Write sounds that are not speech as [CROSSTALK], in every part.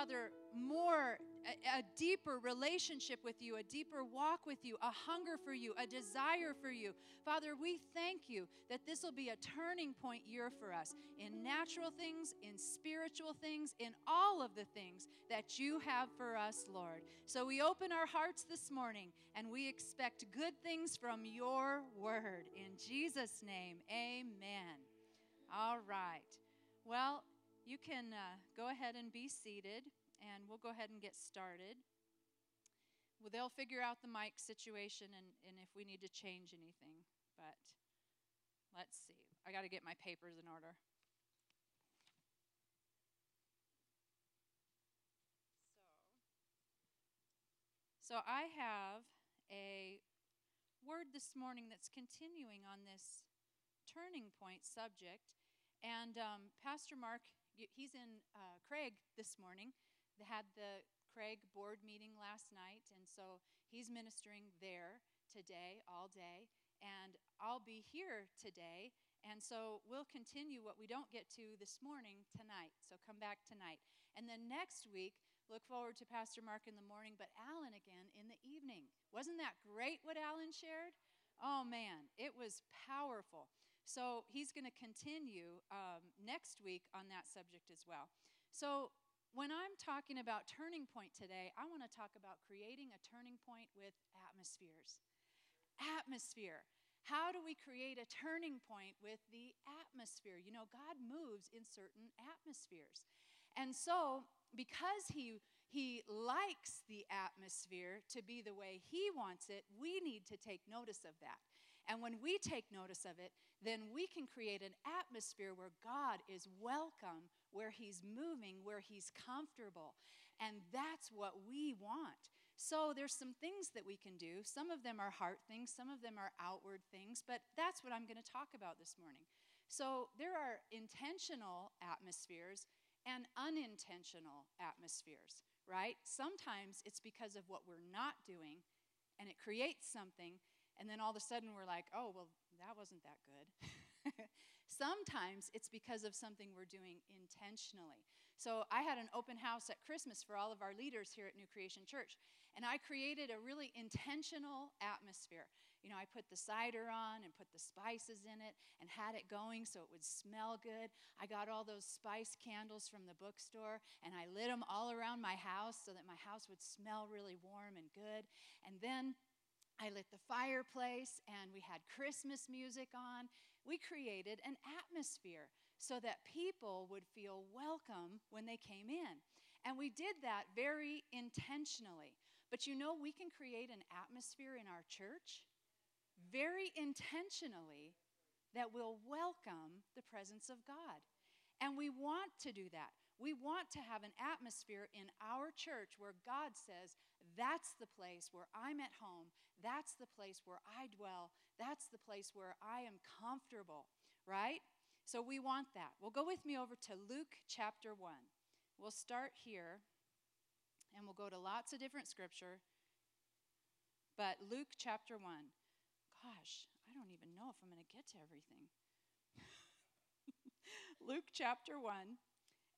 Father, more, a, a, deeper relationship with you, a deeper walk with you, a hunger for you, a desire for you. Father, we thank you that this will be a turning point year for us in natural things, in spiritual things, in all of the things that you have for us, Lord. So we open our hearts this morning and we expect good things from your word. In Jesus' name, amen. All right. Well, you can uh, go ahead and be seated, and we'll go ahead and get started. Well, they'll figure out the mic situation and, and if we need to change anything. But let's see. I got to get my papers in order. So, so I have a word this morning that's continuing on this turning point subject. And um, Pastor Mark he's in uh, Craig this morning. They had the Craig board meeting last night, and so he's ministering there today, all day. And I'll be here today, and so we'll continue what we don't get to this morning tonight. So come back tonight. And then next week, look forward to Pastor Mark in the morning, but Alan again in the evening. Wasn't that great what Alan shared? Oh man, it was powerful. So he's going to continue um, next week on that subject as well. So when I'm talking about turning point today, I want to talk about creating a turning point with atmospheres. Atmosphere. How do we create a turning point with the atmosphere? You know, God moves in certain atmospheres. And so, because he he likes the atmosphere to be the way he wants it, we need to take notice of that. And when we take notice of it, then we can create an atmosphere where God is welcome, where He's moving, where He's comfortable. And that's what we want. So there's some things that we can do. Some of them are heart things, some of them are outward things, but that's what I'm going to talk about this morning. So there are intentional atmospheres and unintentional atmospheres, right? Sometimes it's because of what we're not doing and it creates something and then all of a sudden we're like, oh, well, that wasn't that good. [LAUGHS] Sometimes it's because of something we're doing intentionally. So I had an open house at Christmas for all of our leaders here at New Creation Church, and I created a really intentional atmosphere. You know, I put the cider on and put the spices in it and had it going so it would smell good. I got all those spice candles from the bookstore and I lit them all around my house so that my house would smell really warm and good. And then I lit the fireplace and we had Christmas music on. We created an atmosphere so that people would feel welcome when they came in. And we did that very intentionally. But you know, we can create an atmosphere in our church very intentionally that will welcome the presence of God. And we want to do that. We want to have an atmosphere in our church where God says, that's the place where I'm at home. That's the place where I dwell. That's the place where I am comfortable, right? So we want that. Well, go with me over to Luke chapter 1. We'll start here and we'll go to lots of different scripture. But Luke chapter 1. Gosh, I don't even know if I'm going to get to everything. [LAUGHS] Luke chapter 1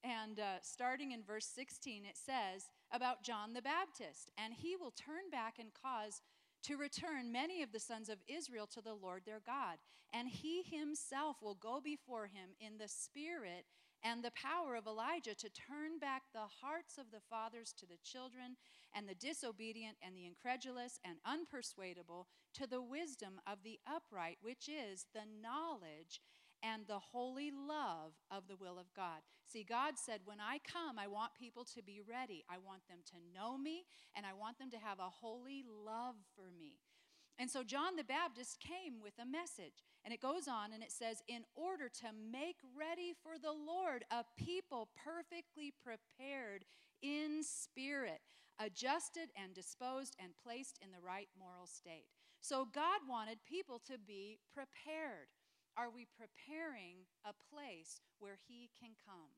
and uh, starting in verse 16, it says about John the Baptist, and he will turn back and cause to return many of the sons of Israel to the Lord their God. And he himself will go before him in the spirit and the power of Elijah to turn back the hearts of the fathers to the children, and the disobedient and the incredulous and unpersuadable to the wisdom of the upright, which is the knowledge and the holy love of the will of God. See, God said, When I come, I want people to be ready. I want them to know me, and I want them to have a holy love for me. And so John the Baptist came with a message. And it goes on and it says, In order to make ready for the Lord a people perfectly prepared in spirit, adjusted and disposed and placed in the right moral state. So God wanted people to be prepared. Are we preparing a place where He can come?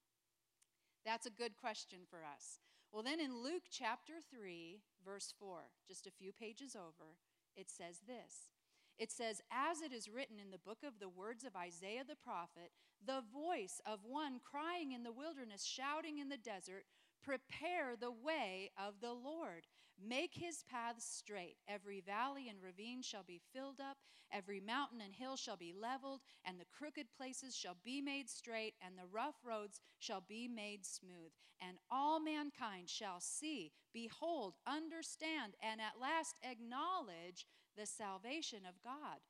That's a good question for us. Well, then in Luke chapter 3, verse 4, just a few pages over, it says this. It says, As it is written in the book of the words of Isaiah the prophet, the voice of one crying in the wilderness, shouting in the desert, Prepare the way of the Lord. Make his paths straight. Every valley and ravine shall be filled up, every mountain and hill shall be leveled, and the crooked places shall be made straight, and the rough roads shall be made smooth. And all mankind shall see, behold, understand, and at last acknowledge the salvation of God,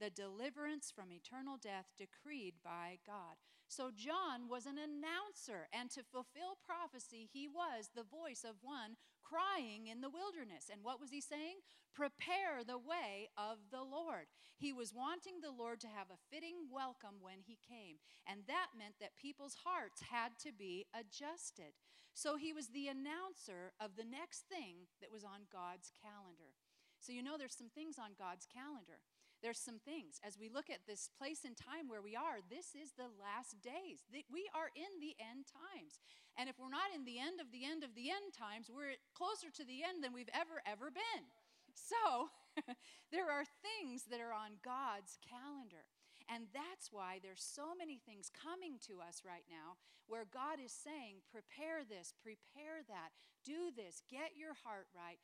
the deliverance from eternal death decreed by God. So John was an announcer, and to fulfill prophecy, he was the voice of one crying in the wilderness. And what was he saying? Prepare the way of the Lord. He was wanting the Lord to have a fitting welcome when he came. And that meant that people's hearts had to be adjusted. So he was the announcer of the next thing that was on God's calendar. So you know there's some things on God's calendar there's some things. As we look at this place and time where we are, this is the last days. We are in the end times. And if we're not in the end of the end of the end times, we're closer to the end than we've ever, ever been. So [LAUGHS] there are things that are on God's calendar. And that's why there's so many things coming to us right now where God is saying, prepare this, prepare that, do this, get your heart right.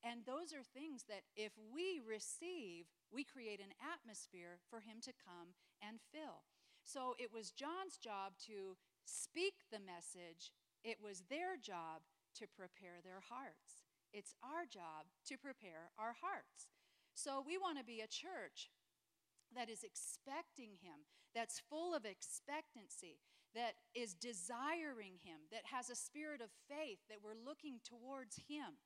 And those are things that if we receive, we create an atmosphere for him to come and fill. So it was John's job to speak the message, it was their job to prepare their hearts. It's our job to prepare our hearts. So we want to be a church that is expecting him, that's full of expectancy, that is desiring him, that has a spirit of faith, that we're looking towards him.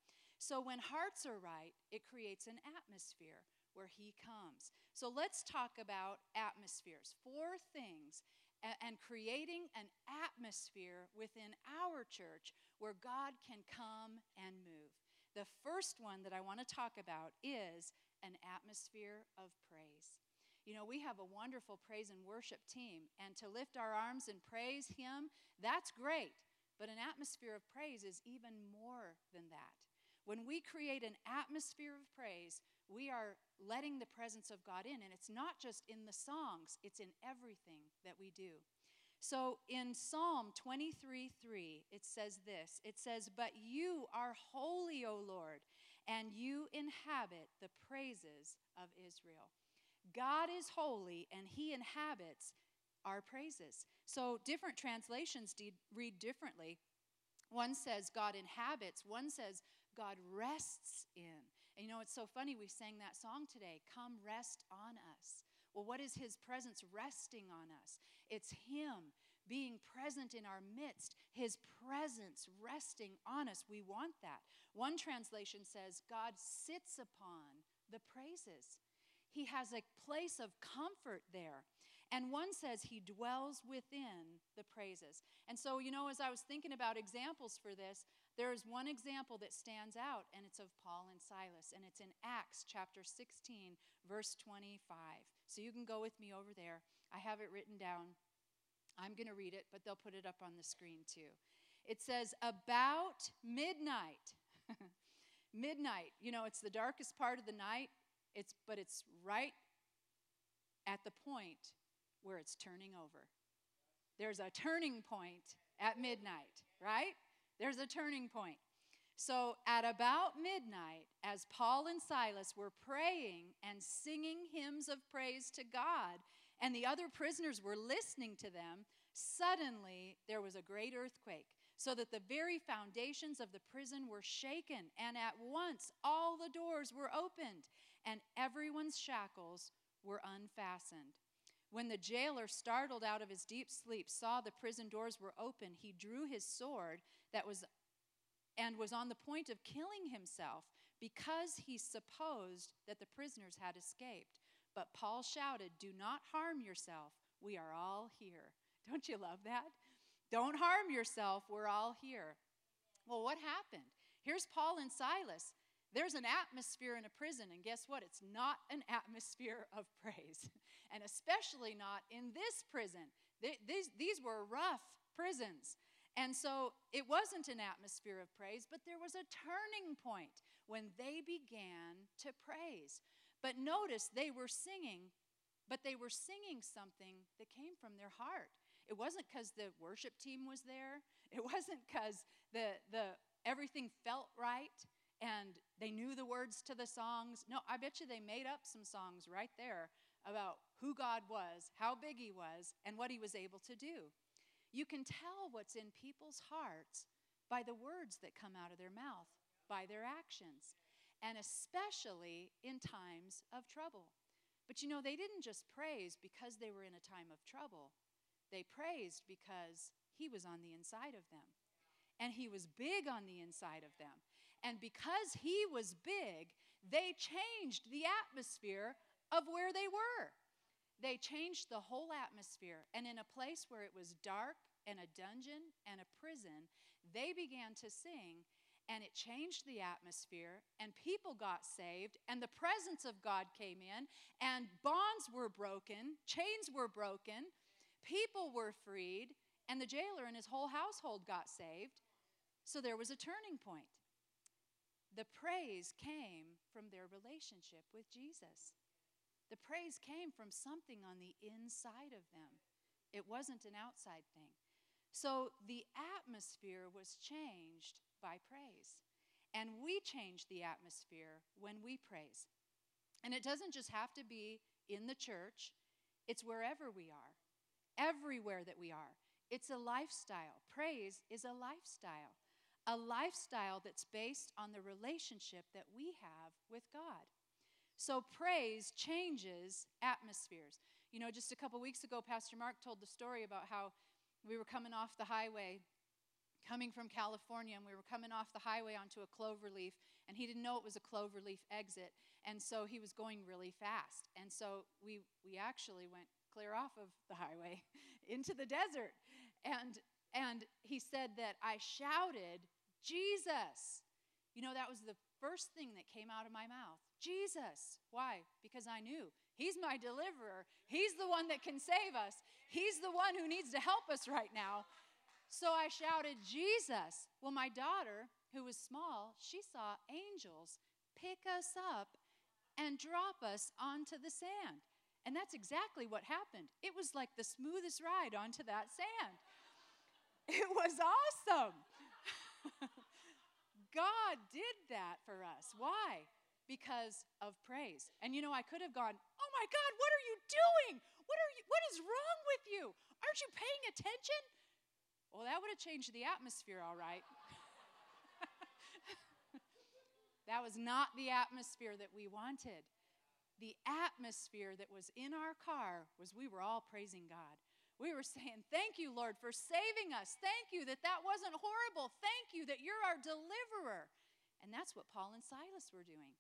So when hearts are right, it creates an atmosphere where He comes. So let's talk about atmospheres. Four things and creating an atmosphere within our church where God can come and move. The first one that I want to talk about is an atmosphere of praise. You know, we have a wonderful praise and worship team, and to lift our arms and praise Him, that's great. But an atmosphere of praise is even more than that. When we create an atmosphere of praise, we are letting the presence of God in. And it's not just in the songs, it's in everything that we do. So in Psalm 23 3, it says this It says, But you are holy, O Lord, and you inhabit the praises of Israel. God is holy, and he inhabits our praises. So different translations read differently. One says God inhabits, one says God rests in. And you know, it's so funny, we sang that song today Come rest on us. Well, what is His presence resting on us? It's Him being present in our midst, His presence resting on us. We want that. One translation says, God sits upon the praises. He has a place of comfort there. And one says he dwells within the praises. And so, you know, as I was thinking about examples for this, there is one example that stands out, and it's of Paul and Silas, and it's in Acts chapter 16, verse 25. So you can go with me over there. I have it written down. I'm going to read it, but they'll put it up on the screen too. It says, About midnight. [LAUGHS] midnight, you know, it's the darkest part of the night, it's, but it's right at the point where it's turning over. There's a turning point at midnight, right? There's a turning point. So, at about midnight, as Paul and Silas were praying and singing hymns of praise to God, and the other prisoners were listening to them, suddenly there was a great earthquake, so that the very foundations of the prison were shaken, and at once all the doors were opened, and everyone's shackles were unfastened. When the jailer, startled out of his deep sleep, saw the prison doors were open, he drew his sword that was and was on the point of killing himself because he supposed that the prisoners had escaped. But Paul shouted, Do not harm yourself. We are all here. [LAUGHS] Don't you love that? Don't harm yourself. We're all here. Well, what happened? Here's Paul and Silas. There's an atmosphere in a prison, and guess what? It's not an [LAUGHS] atmosphere of praise, [LAUGHS] and especially not in this prison. These, these were rough prisons. And so it wasn't an atmosphere of praise, but there was a turning point when they began to praise. But notice they were singing, but they were singing something that came from their heart. It wasn't because the worship team was there. It [LAUGHS] wasn't because the, the, everything felt right and they knew the words to the songs. No, I bet you they made up some songs right there about who God was, how big He was, and what He was able to do. You can tell what's in people's hearts by the words that come out of their mouth, by their actions, and especially in times of trouble. But you know, they didn't just praise because they were in a time of trouble, they praised because He was on the inside of them. And He was big on the inside of them. And because He was big, they changed the atmosphere of where they were. They changed the whole atmosphere. And in a place where it was dark and a dungeon and a prison, they began to sing and it changed the atmosphere, and people got saved, and the presence of God came in, and bonds were broken, chains were broken, people were freed, and the jailer and his whole household got saved. So there was a turning point. The praise came from their relationship with Jesus. The praise came from something on the inside of them. It wasn't an outside thing. So the atmosphere was changed by praise. And we change the atmosphere when we praise. And it doesn't just have to be in the church, it's wherever we are, everywhere that we are. It's a lifestyle. Praise is a lifestyle, a lifestyle that's based on the relationship that we have with God. So praise changes atmospheres. You know, just a couple weeks ago, Pastor Mark told the story about how we were coming off the highway coming from California and we were coming off the highway onto a clover leaf and he didn't know it was a clover leaf exit and so he was going really fast and so we we actually went clear off of the highway [LAUGHS] into the desert and and he said that I shouted Jesus you know that was the first thing that came out of my mouth Jesus why because I knew He's my deliverer. He's the one that can save us. He's the one who needs to help us right now. So I shouted, Jesus. Well, my daughter, who was small, she saw angels pick us up and drop us onto the sand. And that's exactly what happened. It was like the smoothest ride onto that sand. It was awesome. [LAUGHS] God did that for us. Why? because of praise. And you know, I could have gone, "Oh my God, what are you doing? What are you what is wrong with you? Aren't you paying attention?" Well, that would have changed the atmosphere all right. [LAUGHS] that was not the atmosphere that we wanted. The atmosphere that was in our car was we were all praising God. We were saying, Thank you, Lord, for saving us. Thank you that that wasn't horrible. Thank you that you're our deliverer. And that's what Paul and Silas were doing.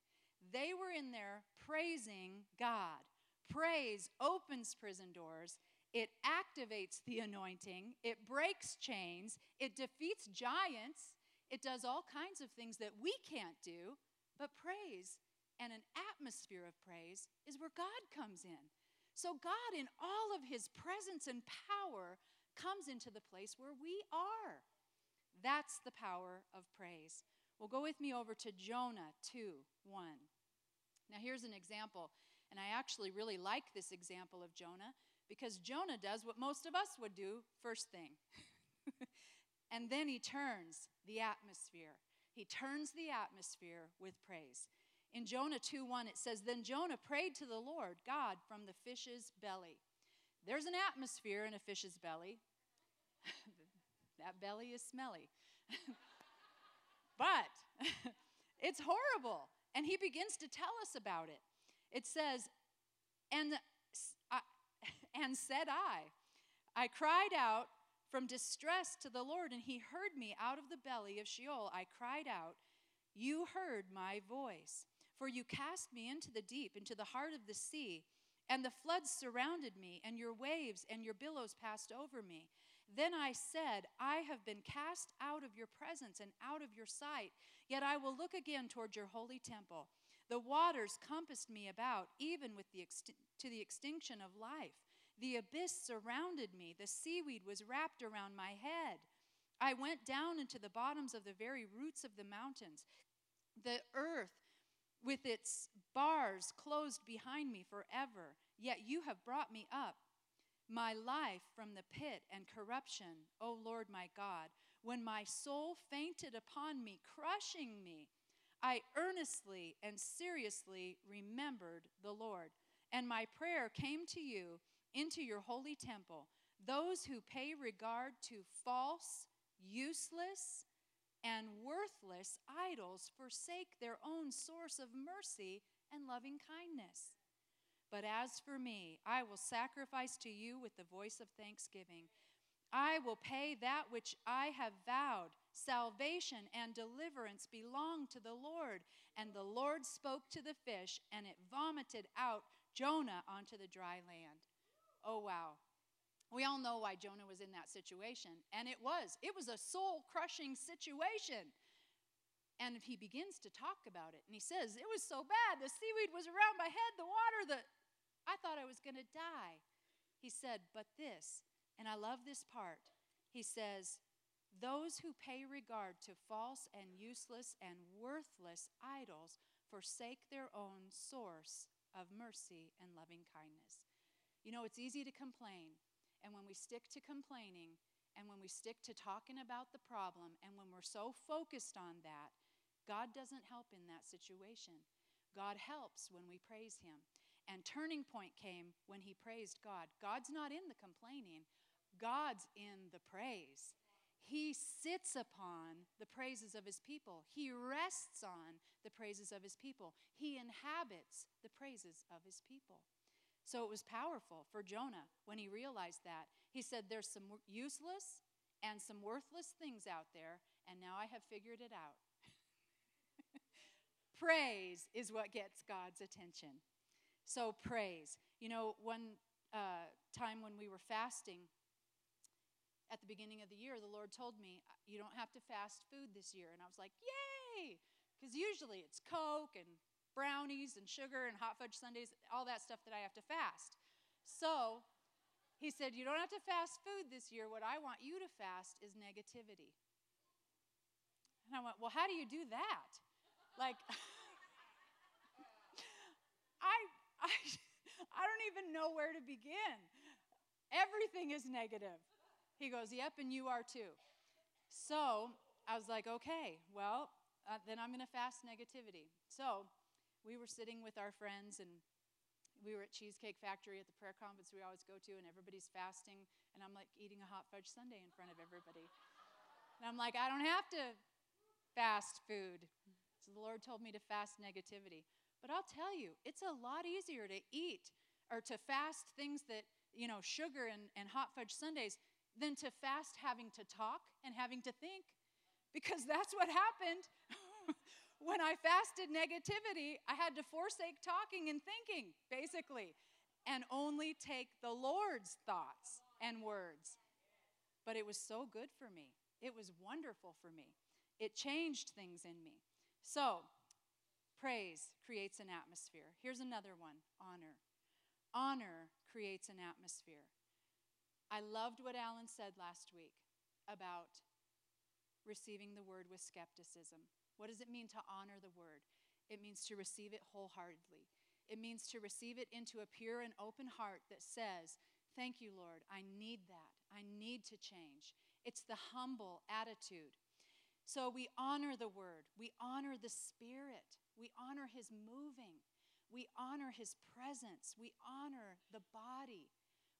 They were in there praising God. Praise opens prison doors. It activates the anointing. It breaks chains. It defeats giants. It does all kinds of things that we can't do. But praise and an atmosphere of praise is where God comes in. So, God, in all of his presence and power, comes into the place where we are. That's the power of praise. Well, go with me over to Jonah 2 1. Now, here's an example, and I actually really like this example of Jonah because Jonah does what most of us would do first thing. [LAUGHS] and then he turns the atmosphere. He turns the atmosphere with praise. In Jonah 2 1, it says, Then Jonah prayed to the Lord God from the fish's belly. There's an atmosphere in a fish's belly. [LAUGHS] that belly is smelly. [LAUGHS] but [LAUGHS] it's horrible. And he begins to tell us about it. It says, and, and said I, I cried out from distress to the Lord, and he heard me out of the belly of Sheol. I cried out, You heard my voice. For you cast me into the deep, into the heart of the sea, and the floods surrounded me, and your waves and your billows passed over me. Then I said, I have been cast out of your presence and out of your sight, yet I will look again toward your holy temple. The waters compassed me about, even with the ext- to the extinction of life. The abyss surrounded me, the seaweed was wrapped around my head. I went down into the bottoms of the very roots of the mountains. The earth with its bars closed behind me forever, yet you have brought me up my life from the pit and corruption, O Lord my God. When my soul fainted upon me, crushing me, I earnestly and seriously remembered the Lord. And my prayer came to you into your holy temple. Those who pay regard to false, useless, and worthless idols forsake their own source of mercy and loving kindness. But as for me, I will sacrifice to you with the voice of thanksgiving. I will pay that which I have vowed. Salvation and deliverance belong to the Lord. And the Lord spoke to the fish, and it vomited out Jonah onto the dry land. Oh, wow. We all know why Jonah was in that situation. And it was. It was a soul crushing situation. And he begins to talk about it. And he says, It was so bad. The seaweed was around my head, the water, the, I thought I was going to die. He said, But this, and I love this part, he says, Those who pay regard to false and useless and worthless idols forsake their own source of mercy and loving kindness. You know, it's easy to complain. And when we stick to complaining, and when we stick to talking about the problem, and when we're so focused on that, God doesn't help in that situation. God helps when we praise Him. And turning point came when he praised God. God's not in the complaining, God's in the praise. He sits upon the praises of his people. He rests on the praises of his people. He inhabits the praises of his people. So it was powerful for Jonah when he realized that. He said, There's some useless and some worthless things out there, and now I have figured it out. [LAUGHS] Praise is what gets God's attention. So, praise. You know, one uh, time when we were fasting at the beginning of the year, the Lord told me, You don't have to fast food this year. And I was like, Yay! Because usually it's Coke and brownies and sugar and hot fudge sundaes, all that stuff that I have to fast. So, he said, You don't have to fast food this year. What I want you to fast is negativity. And I went, Well, how do you do that? Like, [LAUGHS] I I, [LAUGHS] I don't even know where to begin. Everything is negative. He goes, Yep, and you are too. So I was like, Okay, well, uh, then I'm going to fast negativity. So we were sitting with our friends and we were at Cheesecake Factory at the prayer conference we always go to, and everybody's fasting, and I'm like eating a hot fudge sundae in front of everybody. And I'm like, I don't have to fast food. So the Lord told me to fast negativity. But I'll tell you, it's a lot easier to eat or to fast things that, you know, sugar and, and hot fudge sundaes than to fast having to talk and having to think. Because that's what happened [LAUGHS] when I fasted negativity. I had to forsake talking and thinking, basically, and only take the Lord's thoughts and words. But it was so good for me. It was wonderful for me. It changed things in me. So, Praise creates an atmosphere. Here's another one honor. Honor creates an atmosphere. I loved what Alan said last week about receiving the word with skepticism. What does it mean to honor the word? It means to receive it wholeheartedly. It means to receive it into a pure and open heart that says, Thank you, Lord. I need that. I need to change. It's the humble attitude. So we honor the word, we honor the spirit. We honor his moving. We honor his presence. We honor the body.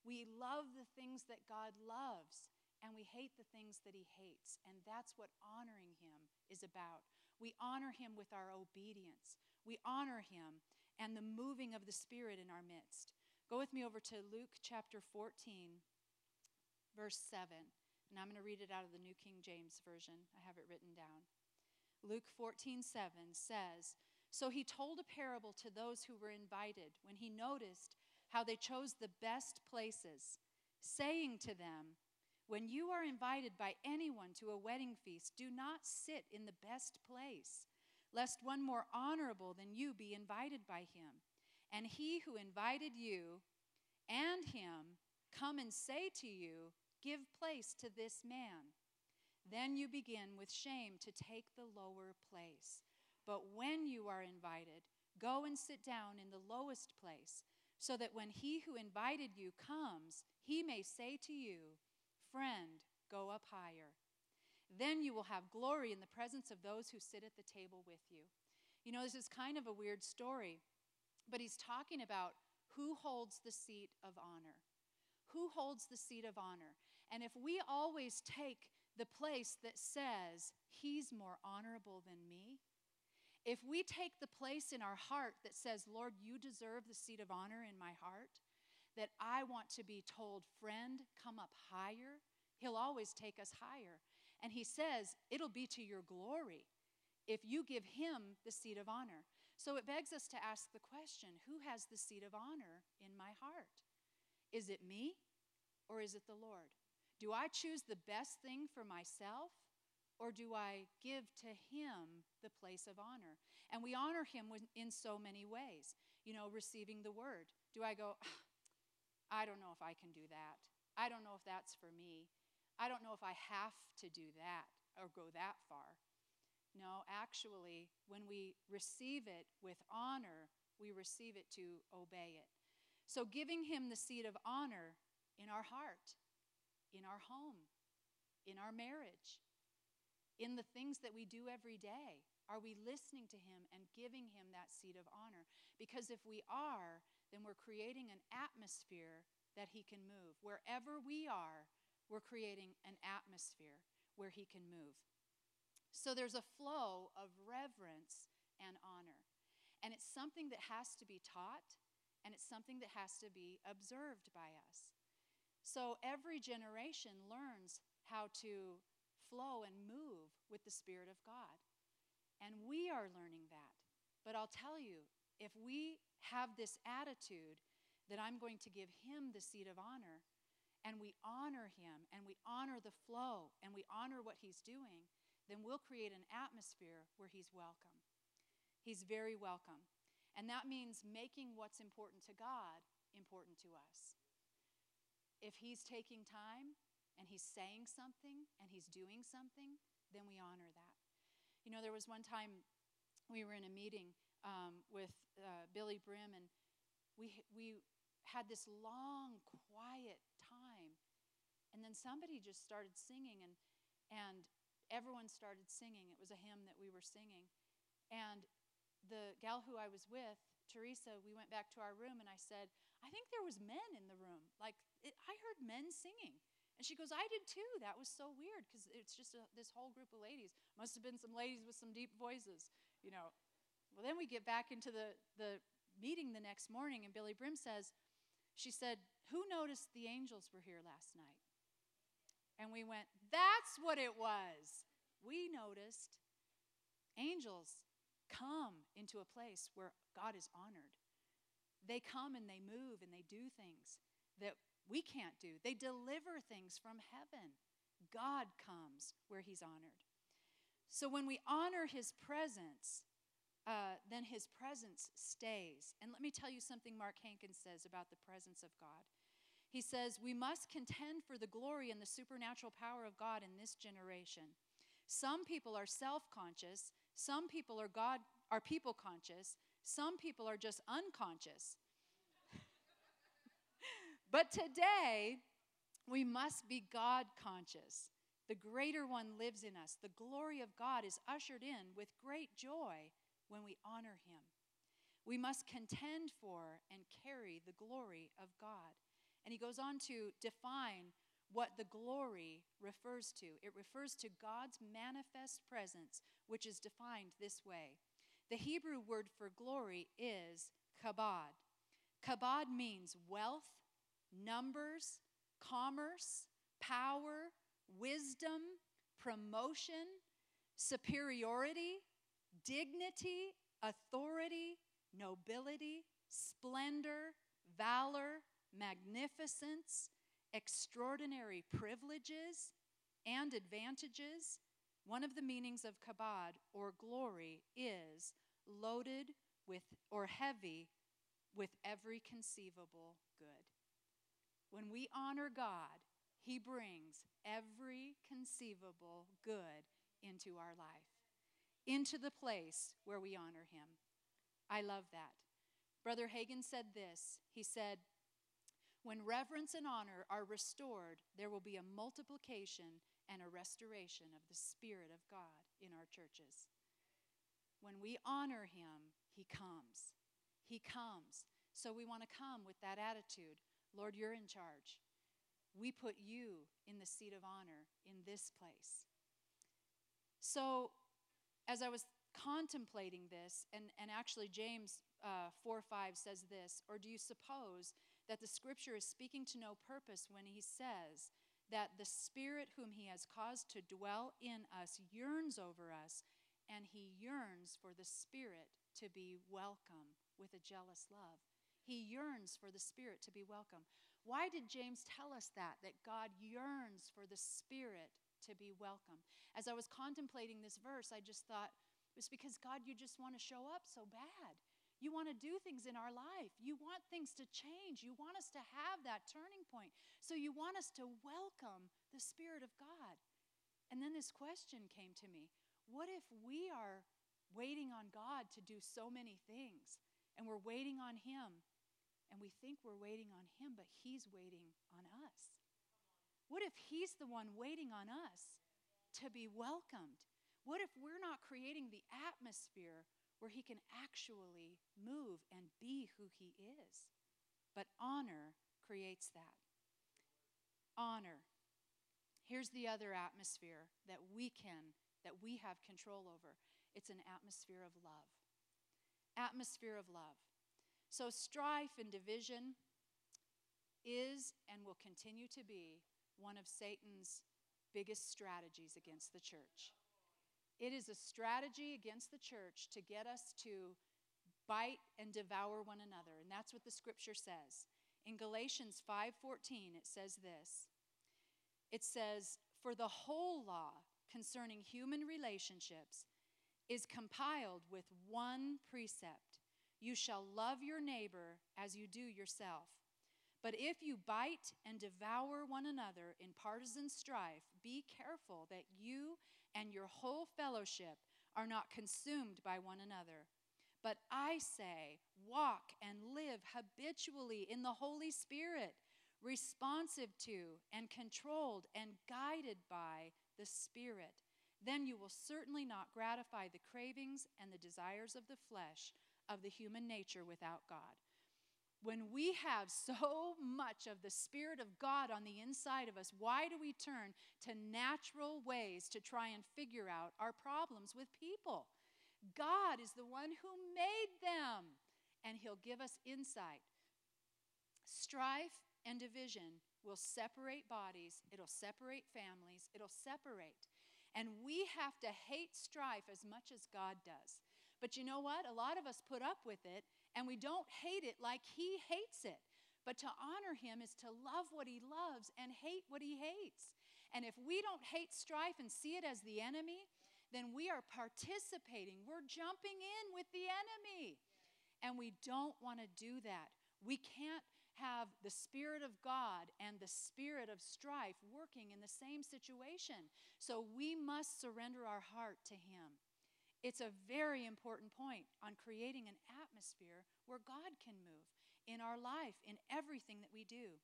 We love the things that God loves, and we hate the things that he hates. And that's what honoring him is about. We honor him with our obedience. We honor him and the moving of the Spirit in our midst. Go with me over to Luke chapter 14, verse 7. And I'm going to read it out of the New King James Version. I have it written down. Luke 14, 7 says, So he told a parable to those who were invited when he noticed how they chose the best places, saying to them, When you are invited by anyone to a wedding feast, do not sit in the best place, lest one more honorable than you be invited by him. And he who invited you and him come and say to you, Give place to this man. Then you begin with shame to take the lower place. But when you are invited, go and sit down in the lowest place, so that when he who invited you comes, he may say to you, Friend, go up higher. Then you will have glory in the presence of those who sit at the table with you. You know, this is kind of a weird story, but he's talking about who holds the seat of honor. Who holds the seat of honor? And if we always take the place that says, He's more honorable than me, if we take the place in our heart that says, Lord, you deserve the seat of honor in my heart, that I want to be told, friend, come up higher, He'll always take us higher. And He says, it'll be to your glory if you give Him the seat of honor. So it begs us to ask the question who has the seat of honor in my heart? Is it me or is it the Lord? Do I choose the best thing for myself or do I give to him the place of honor? And we honor him in so many ways. You know, receiving the word. Do I go, ah, I don't know if I can do that. I don't know if that's for me. I don't know if I have to do that or go that far. No, actually, when we receive it with honor, we receive it to obey it. So, giving him the seat of honor in our heart, in our home, in our marriage, in the things that we do every day? Are we listening to Him and giving Him that seat of honor? Because if we are, then we're creating an atmosphere that He can move. Wherever we are, we're creating an atmosphere where He can move. So there's a flow of reverence and honor. And it's something that has to be taught, and it's something that has to be observed by us. So every generation learns how to flow and move with the Spirit of God. And we are learning that. But I'll tell you, if we have this attitude that I'm going to give Him the seat of honor, and we honor Him, and we honor the flow, and we honor what He's doing, then we'll create an atmosphere where He's welcome. He's very welcome. And that means making what's important to God important to us. If He's taking time and he's saying something and he's doing something, then we honor that. You know, there was one time we were in a meeting um, with uh, Billye Brim, and we, we had this long, quiet time. And then somebody just started singing, and, and everyone started singing. It was a hymn that we were singing. And the gal who I was with, Teresa, we went back to our room, and I said, I think there was men in the room. Like, it, I heard men singing. And she goes, I did too. That was so weird because it's just a, this whole group of ladies. Must have been some ladies with some deep voices, you know. Well, then we get back into the, the meeting the next morning, and Billye Brim says, She said, Who noticed the angels were here last night? And we went, That's what it was. We noticed angels come into a place where God is honored. They come and they move and they do things that we can't do. They deliver things from heaven. God comes where he's honored. So when we honor his presence, uh, then his presence stays. And let me tell you something Mark Hankins says about the presence of God. He says, We must contend for the glory and the supernatural power of God in this generation. Some people are self conscious, some people are God are people conscious, some people are just unconscious. [LAUGHS] But today, we must be God conscious. The greater one lives in us. The glory of God is ushered in with great joy when we honor him. We must contend for and carry the glory of God. And he goes on to define what the glory refers to. It refers to God's manifest presence, which is defined this way. The Hebrew word for glory is kabod. Kabod means wealth, numbers, commerce, power, wisdom, promotion, superiority, dignity, authority, nobility, splendor, valor, magnificence, extraordinary privileges, and advantages. One of the meanings of kabod or glory is loaded with or heavy with every conceivable good. When we honor God, He brings every conceivable good into our life, into the place where we honor Him. I love that. Brother Hagin said this He said, When reverence and honor are restored, there will be a multiplication and a restoration of the Spirit of God in our churches. When we honor Him, He comes. He comes. So we want to come with that attitude Lord, you're in charge. We put you in the seat of honor in this place. So, as I was contemplating this, and, and actually, James uh, 4 5 says this, or do you suppose that the scripture is speaking to no purpose when he says that the Spirit whom he has caused to dwell in us yearns over us, and he yearns for the Spirit to be welcome with a jealous love? He yearns for the Spirit to be welcome. Why did James tell us that? That God yearns for the Spirit to be welcome. As I was contemplating this verse, I just thought, it's because God, you just want to show up so bad. You want to do things in our life. You want things to change. You want us to have that turning point. So you want us to welcome the Spirit of God. And then this question came to me What if we are waiting on God to do so many things and we're waiting on Him and we think we're waiting on Him, but He's waiting on us? What if He's the one waiting on us to be welcomed? What if we're not creating the atmosphere where he can actually move and be who he is. But honor creates that. Honor. Here's the other atmosphere that we can, that we have control over it's an atmosphere of love. Atmosphere of love. So, strife and division is and will continue to be one of Satan's biggest strategies against the church. It is a strategy against the church to get us to bite and devour one another, and that's what the scripture says. In Galatians 5:14 it says this. It says, "For the whole law concerning human relationships is compiled with one precept. You shall love your neighbor as you do yourself. But if you bite and devour one another in partisan strife, be careful that you and your whole fellowship are not consumed by one another. But I say, walk and live habitually in the Holy Spirit, responsive to and controlled and guided by the Spirit. Then you will certainly not gratify the cravings and the desires of the flesh of the human nature without God when we have [LAUGHS] so much of the Spirit of God on the inside of us, why do we turn to natural ways to try and figure out our problems with people? God is the one who made them, and He'll give us insight. Strife and division will separate bodies, it'll separate families, it'll separate. And we have to hate strife as much as God does. But you know what? A lot of us put up with it and we don't hate it like he hates it. But to honor him is to love what he loves and hate what he hates. And if we don't hate strife and see it as the enemy, then we are participating. We're jumping in with the enemy. And we don't want to do that. We can't have the Spirit of God and the Spirit of strife working in the same situation. So we must surrender our heart to Him. It's a very important point on creating an atmosphere where God can move in our life, in everything that we do.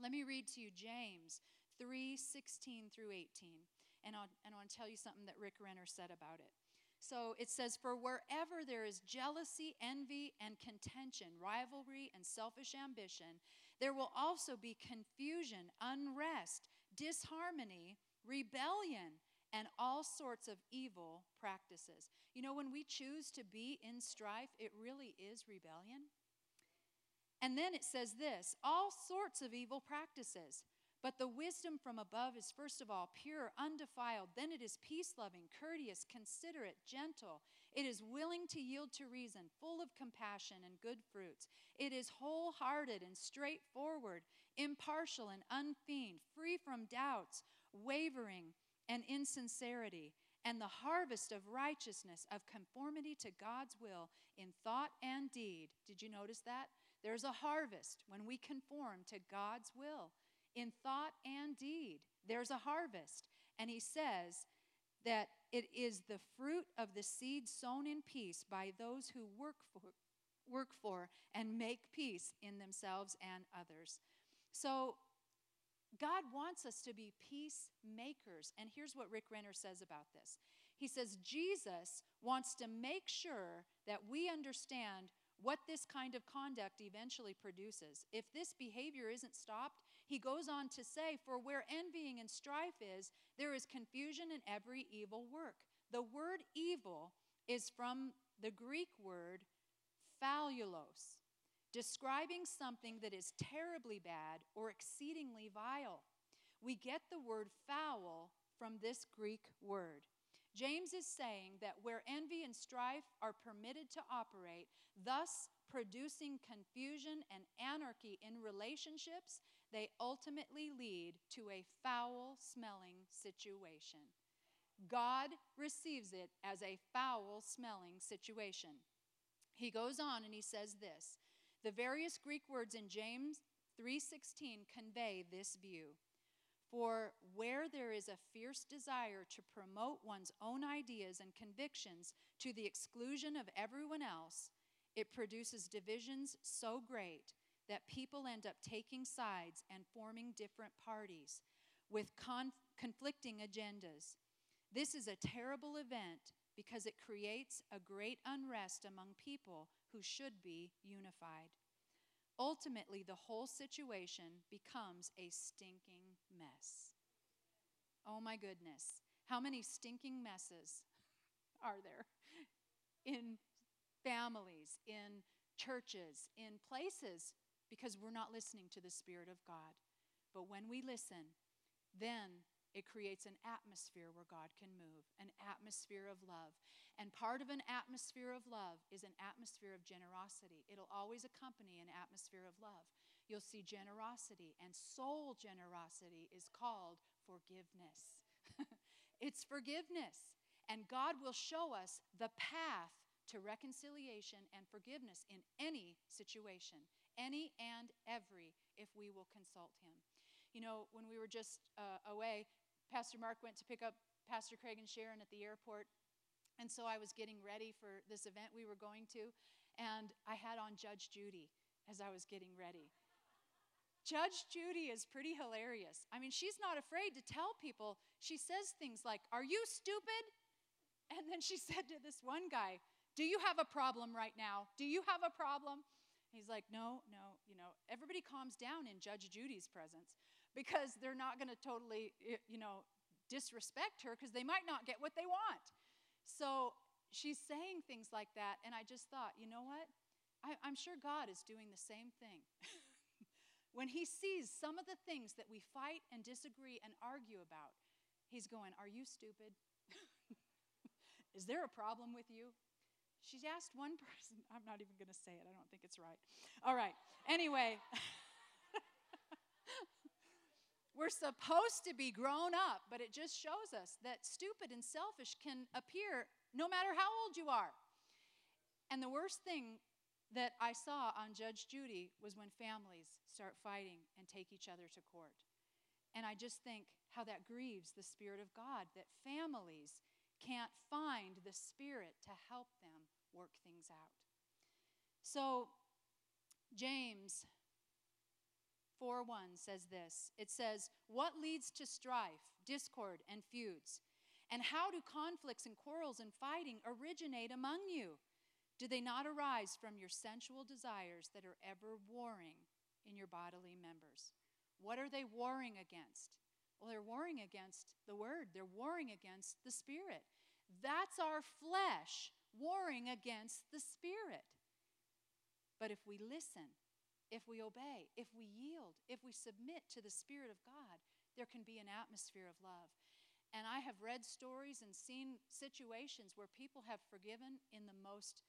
Let me read to you James 3 16 through 18. And, I'll, and I want to tell you something that Rick Renner said about it. So it says, For wherever there is jealousy, envy, and contention, rivalry, and selfish ambition, there will also be confusion, unrest, disharmony, rebellion and all sorts of evil practices. You know, when we choose to be in strife, it really is rebellion. And then it says this all sorts of evil practices. But the wisdom from above is first of all pure, undefiled. Then it is peace loving, courteous, considerate, gentle. It is willing to yield to reason, full of compassion and good fruits. It is wholehearted and straightforward, impartial and unfeigned, free from doubts, wavering and insincerity, and the harvest of righteousness, of conformity to God's will in thought and deed. Did you notice that? There's a harvest when we conform to God's will in thought and deed. There's a harvest. And he says that it is the fruit of the seed sown in peace by those who work for, work for and make peace in themselves and others. So, God wants us to be peacemakers. And here's what Rick Renner says about this He says, Jesus wants to make sure that we understand what this kind of conduct eventually produces. If this behavior isn't stopped, he goes on to say, For where envying and strife is, there is confusion in every evil work. The word evil is from the Greek word phaulos, describing something that is terribly bad or exceedingly vile. We get the word foul from this Greek word. James is saying that where envy and strife are permitted to operate, thus producing confusion and anarchy in relationships, they ultimately lead to a foul smelling situation. God receives it as a foul smelling situation. He goes on and he says this the various Greek words in James 3:16 convey this view. For where there is a fierce desire to promote one's own ideas and convictions to the exclusion of everyone else, it produces divisions so great that people end up taking sides and forming different parties with conf- conflicting agendas. This is a terrible event because it creates a great unrest among people who should be unified. Ultimately, the whole situation becomes a stinking mess. Oh my goodness. How many stinking messes [LAUGHS] are there in families, in churches, in places because we're not listening to the Spirit of God? But when we listen, then it creates an atmosphere where God can move, an atmosphere of love. And part of an atmosphere of love is an atmosphere of generosity. It'll always accompany an atmosphere of love. You'll see generosity, and soul generosity is called forgiveness. [LAUGHS] it's forgiveness. And God will show us the path to reconciliation and forgiveness in any situation, any and every, if we will consult Him. You know, when we were just uh, away, Pastor Mark went to pick up Pastor Craig and Sharon at the airport. And so I was getting ready for this event we were going to, and I had on Judge Judy as I was getting ready. Judge Judy is pretty hilarious. I mean, she's not afraid to tell people. She says things like, Are you stupid? And then she [LAUGHS] said to this one guy, Do you have a problem right now? Do you have a problem? He's like, No, no, you know, everybody calms down in Judge Judy's presence because they're not going to totally, you know, disrespect her because they might not get what they want. So she's saying things like that, and I just thought, you know what? I, am sure God is doing the same thing. [LAUGHS] when He sees some of the things that we fight and disagree and argue about, He's going, Are you stupid? [LAUGHS] is there a problem with you? She's asked one [LAUGHS] person, I'm not even going to say it, I don't think it's right. All right, anyway. We're supposed to be grown up, but it just shows us that stupid and selfish can appear no matter how old you are. And the worst thing that I saw on Judge Judy was when families start fighting and take each other to court. And I just think how that grieves the Spirit of God that families can't find the Spirit to help them work things out. So, James 4 1 says this it says, What leads to strife, discord, and feuds? And how do conflicts and quarrels and fighting originate among you? Do they not arise from your sensual desires that are ever warring in your bodily members? What are they warring against? Well, they're warring against the Word, they're warring against the Spirit. That's our flesh warring against the Spirit. But if we listen, if we obey, if we yield, if we submit to the Spirit of God, there can be an atmosphere of love. And I have read stories and seen situations where people have forgiven in the most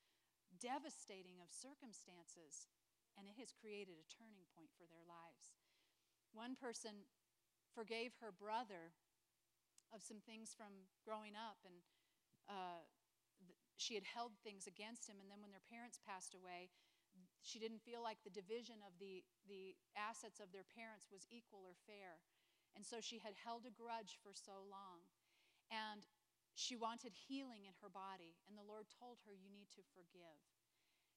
devastating of circumstances, and it has created a turning point for their lives. One person forgave her brother of some things from growing up, and uh, she had held things against him. And then when their parents passed away, she didn't feel like the division of the, the assets of their parents was equal or fair. And so she had held a grudge for so long. And she wanted healing in her body. And the Lord told her, You need to forgive.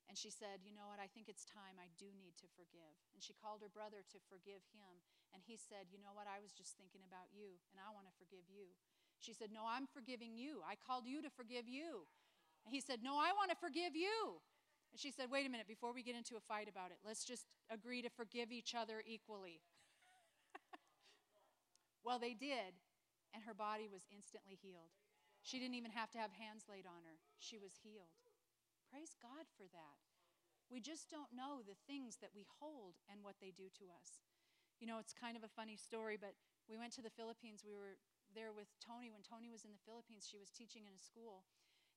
And she said, You know what? I think it's time. I do need to forgive. And she called her brother to forgive him. And he said, You know what? I was just thinking about you, and I want to forgive you. She said, No, I'm forgiving you. I called you to forgive you. And he said, No, I want to forgive you. And she said, Wait a minute, before we get into a fight about it, let's just agree to forgive each other equally. [LAUGHS] well, they did, and her body was instantly healed. She didn't even have to have hands laid on her, she was healed. Praise God for that. We just don't know the things that we hold and what they do to us. You know, it's kind of a funny story, but we went to the Philippines. We were there with Tony when Tony was in the Philippines. She was teaching in a school.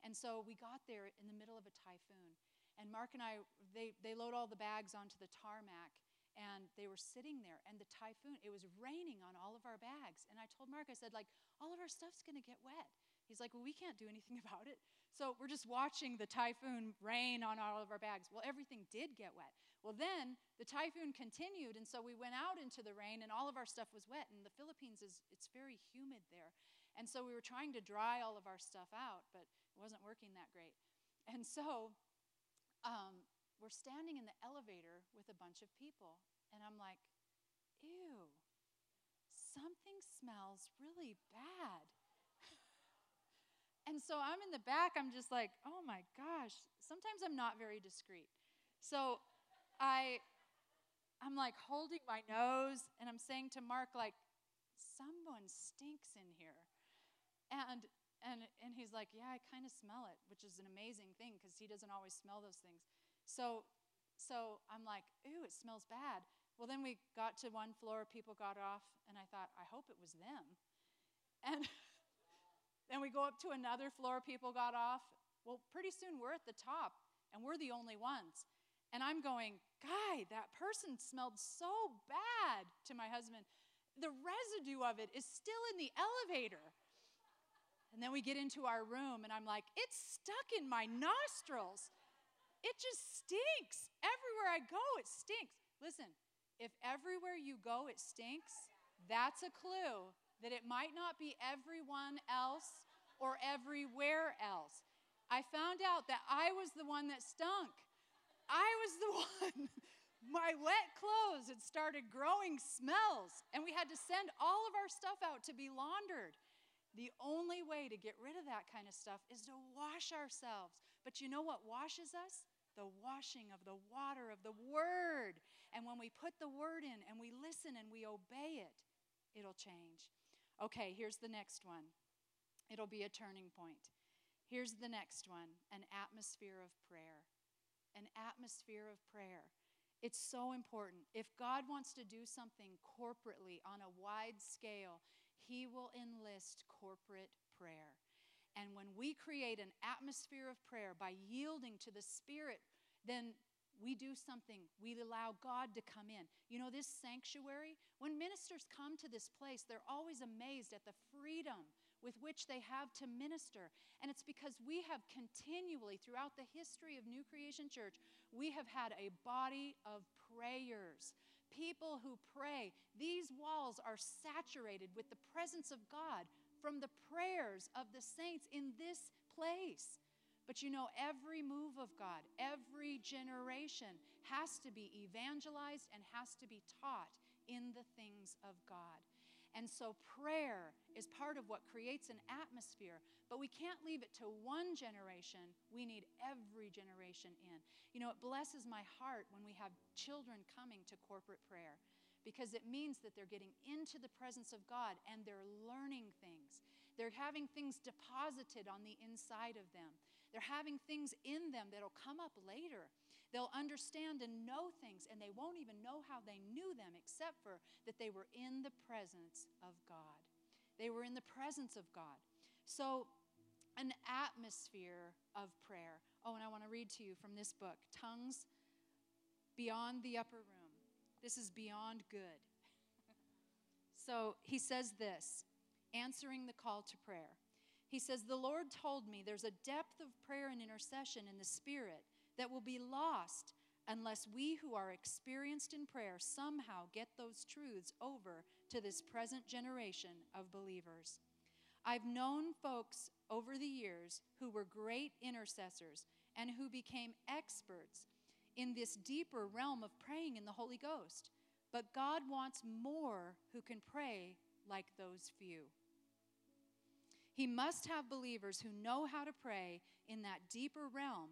And so we got there in the middle of a typhoon. And Mark and I, they, they load all the bags onto the tarmac and they were sitting there and the typhoon it was raining on all of our bags. And i told mark i said like all of our stuff's going to get wet. He's like well we can't do anything [LAUGHS] about it. So we're just watching the typhoon rain on all of our bags. Well everything did get wet. Well then the typhoon continued and so we went out into the rain and all of our stuff was wet. And the philippines is it's very humid there. And so we were trying to dry all of our stuff out but it wasn't working that great. And so um, we're standing in the elevator with a bunch of people. And I'm like, ew, something smells really bad. [LAUGHS] and so I'm in the back, I'm just like, oh my gosh. Sometimes I'm not very discreet. So I I'm like holding my nose and I'm saying to Mark, like, someone stinks in here. And and and he's like, Yeah, I kind of smell it, which is an amazing thing because he doesn't always smell those things. So, so I'm like, ooh, it smells bad. Well, then we got to one floor, people got off, and I thought, I hope it was them. And [LAUGHS] then we go up to another floor, people got off. Well, pretty soon we're at the top, and we're the only ones. And I'm going, Guy, that person smelled so bad to my husband. The residue of it is still in the elevator. And then we get into our room, and I'm like, It's stuck in my nostrils. It just stinks. Everywhere I go, it stinks. Listen, if everywhere you go it stinks, that's a clue that it might not be everyone else or everywhere else. I found out that I was the one that stunk. I was the [LAUGHS] one. My wet clothes had started growing smells, and we had to send all of our stuff out to be laundered. The only way to get rid of that kind of stuff is to wash ourselves. But you know what washes us? The washing of the water of the Word. And when we put the Word in and we listen and we obey it, it'll change. Okay, here's the next one. It'll be a turning point. Here's the next one an atmosphere of prayer. An atmosphere of prayer. It's so important. If God wants to do something corporately on a wide scale, he will enlist corporate prayer. And when we create an atmosphere of prayer by yielding to the Spirit, then we do something. We allow God to come in. You know, this sanctuary, when ministers come to this place, they're always amazed at the freedom with which they have to minister. And it's because we have continually, throughout the history of New Creation Church, we have had a body of prayers people who pray. These walls are saturated with the presence of God from the prayers of the saints in this place. But you know, every move of God, every generation has to be evangelized and has to be taught in the things of God. And so prayer is part of what creates an atmosphere, but we can't leave it to one generation. We need every generation in. You know, it blesses my heart when we have children coming to corporate prayer because it means that they're getting into the presence of God and they're learning things. They're having things deposited on the inside of them. They're having things in them that'll come up later. They'll understand and know things, and they won't even know how they knew them except for that they were in the presence of God. They were in the presence of God. So, an atmosphere of prayer. Oh, and I want to read to you from this book Tongues Beyond the Upper Room. This is beyond good. [LAUGHS] so, he says this answering the call to prayer. He says, The Lord told me there's a depth of prayer and intercession in the Spirit that will be lost unless we who are experienced in prayer somehow get those truths over to this present generation of believers. I've known folks over the years who were great intercessors and who became experts in this deeper realm of praying in the Holy Ghost. But God wants more who can pray like those few. He must have believers who know how to pray in that deeper realm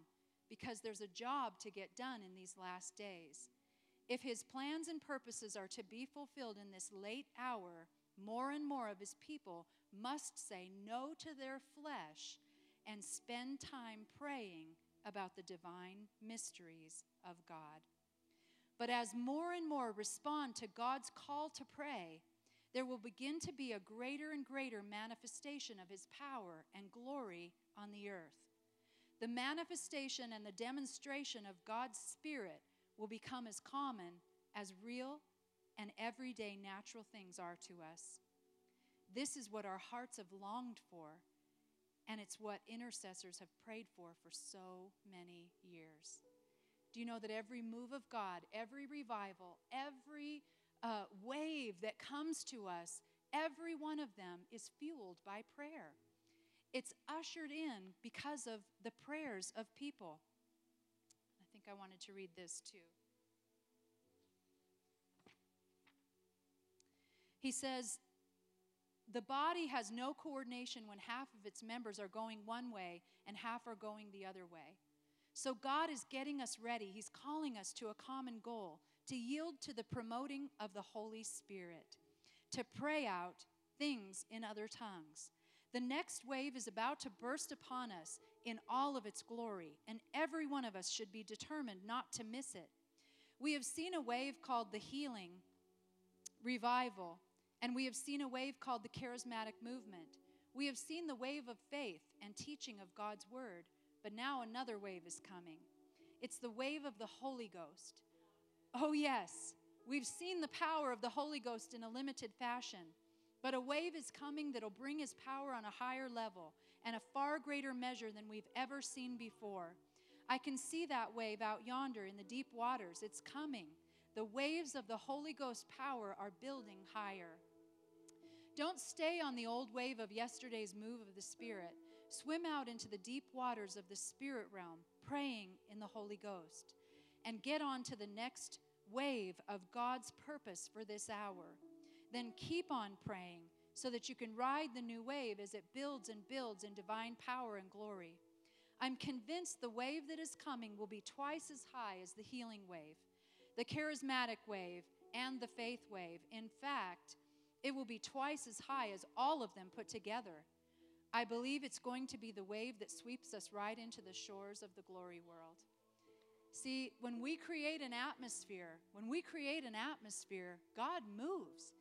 because there's a job to get done in these last days. If his plans and purposes are to be fulfilled in this late hour, more and more of his people must say no to their flesh and spend time praying about the divine mysteries of God. But as more and more respond to God's call to pray, there will begin to be a greater and greater manifestation of his power and glory on the earth. The manifestation and the demonstration of God's Spirit will become as common as real and everyday natural things are to us. This is what our hearts have longed for, and it's what intercessors have prayed for for so many years. Do you know that every move of God, every revival, every uh, wave that comes to us, every one of them is fueled by prayer? It's ushered in because of the prayers of people. I think I wanted to read this too. He says, the body has no coordination when half of its members are going one way and half are going the other way. So God is getting us ready. He's calling us to a common goal to yield to the promoting of the Holy Spirit, to pray out things in other tongues. The next wave is about to burst upon us in all of its glory, and every one of us should be determined not to miss it. We have seen a wave called the healing revival, and we have seen a wave called the charismatic movement. We have seen the wave of faith and teaching of God's word. But now another wave is coming. It's the wave of the Holy Ghost. Oh, yes, we've seen the power of the Holy Ghost in a limited fashion, but a wave is coming that'll bring his power on a higher level and a far greater measure than we've ever seen before. I can see that wave out yonder in the deep waters. It's coming. The waves of the Holy Ghost power are building higher. Don't stay on the old wave of yesterday's move of the Spirit. Swim out into the deep waters of the spirit realm, praying in the Holy Ghost, and get on to the next wave of God's purpose for this hour. Then keep on praying so that you can ride the new wave as it builds and builds in divine power and glory. I'm convinced the wave that is coming will be twice as high as the healing wave, the charismatic wave, and the faith wave. In fact, it will be twice as high as all of them put together. I believe it's going to be the wave that sweeps us right into the shores of the glory world. See, when we create an atmosphere, when we create an atmosphere, God moves.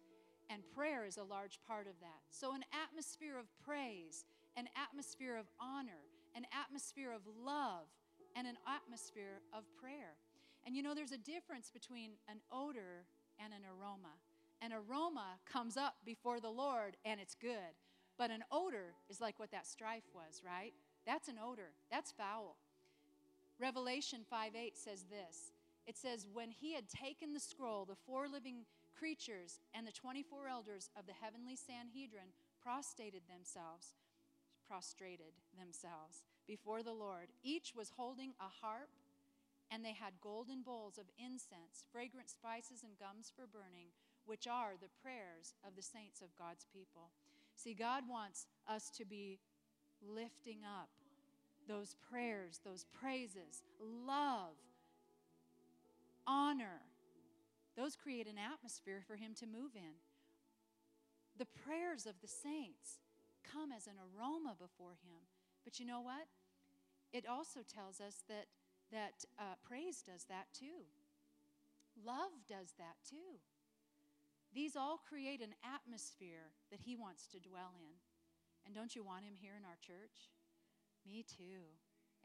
And prayer is a large part of that. So, an atmosphere of praise, an atmosphere of honor, an atmosphere of love, and an atmosphere of prayer. And you know, there's a difference between an odor and an aroma. An aroma comes up before the Lord and it's good. But an odor is like what that strife was, right? That's an odor. That's foul. Revelation 5 8 says this it says, When he had taken the scroll, the four living creatures and the 24 elders of the heavenly Sanhedrin prostrated themselves, prostrated themselves before the Lord. Each was holding a harp, and they had golden bowls of incense, fragrant spices, and gums for burning, which are the prayers of the saints of God's people. See, God wants us to be lifting up those prayers, those praises, love, honor. Those create an atmosphere for Him to move in. The prayers of the saints come as an aroma before Him. But you know what? It also tells us that, that uh, praise does that too. Love does that too. These all create an atmosphere that He wants to dwell in. And don't you want Him here in our church? Me too.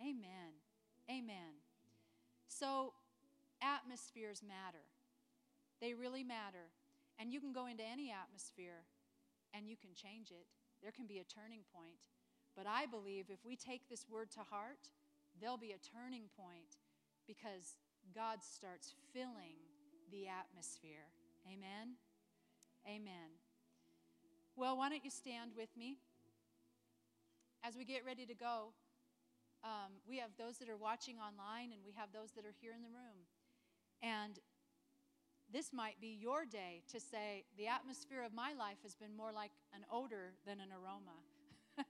Amen. Amen. So, atmospheres matter. They really matter. And you can go into any atmosphere and you can change it. There can be a turning point. But I believe if we take this word to heart, there'll be a turning point because God starts filling the atmosphere. Amen. Amen. Well, why don't you stand with me? As we get ready to go, um, we have those that are watching online, and we have those that are here in the room. And this might be your day to say, The atmosphere of my life has been more like an odor than an aroma. [LAUGHS]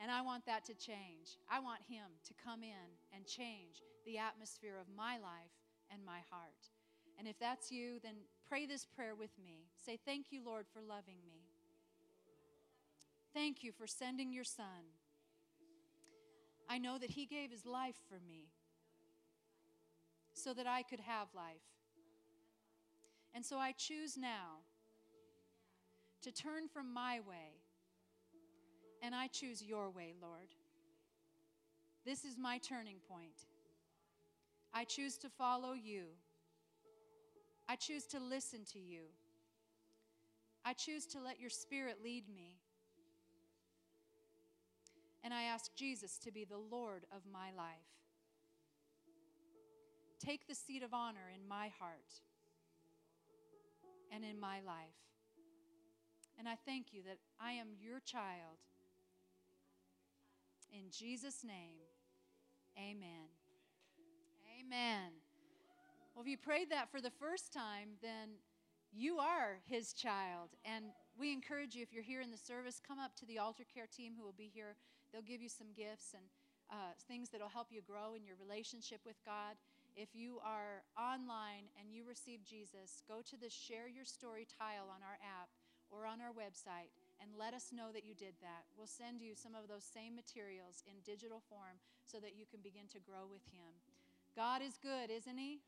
and I want that to change. I want Him to come in and change the atmosphere of my life and my heart. And if that's you, then pray this prayer with me. Say, Thank you, Lord, for loving me. Thank you for sending your Son. I know that He gave His life for me so that I could have life. And so I choose now to turn from my way and I choose your way, Lord. This is my turning point. I choose to follow you. I choose to listen to you. I choose to let your spirit lead me. And I ask Jesus to be the Lord of my life. Take the seat of honor in my heart and in my life. And I thank you that I am your child. In Jesus' name, amen. Amen. Well, if you prayed that for the first time, then you are his child. And we encourage you, if you're here in the service, come up to the altar care team who will be here. They'll give you some gifts and uh, things that will help you grow in your relationship with God. If you are online and you receive Jesus, go to the Share Your Story tile on our app or on our website and let us know that you did that. We'll send you some of those same materials in digital form so that you can begin to grow with Him. God is good, isn't He?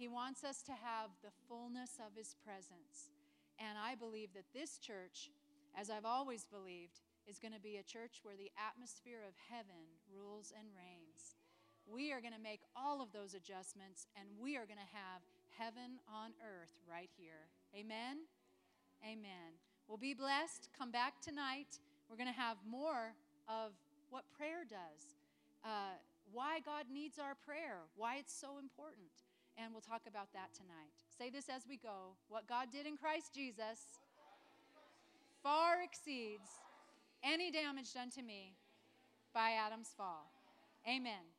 He wants us to have the fullness of His presence. And I believe that this church, as I've always believed, is going to be a church where the atmosphere of heaven rules and reigns we are going to make all of those adjustments and we are going to have heaven on earth right here. Amen? Amen. We'll be blessed. Come back tonight. We're going to have more of what prayer does, uh, why God needs our prayer, why it's so important. And we'll talk about that tonight. Say this as we go. What God did in Christ Jesus far exceeds any damage done to me by Adam's fall. Amen.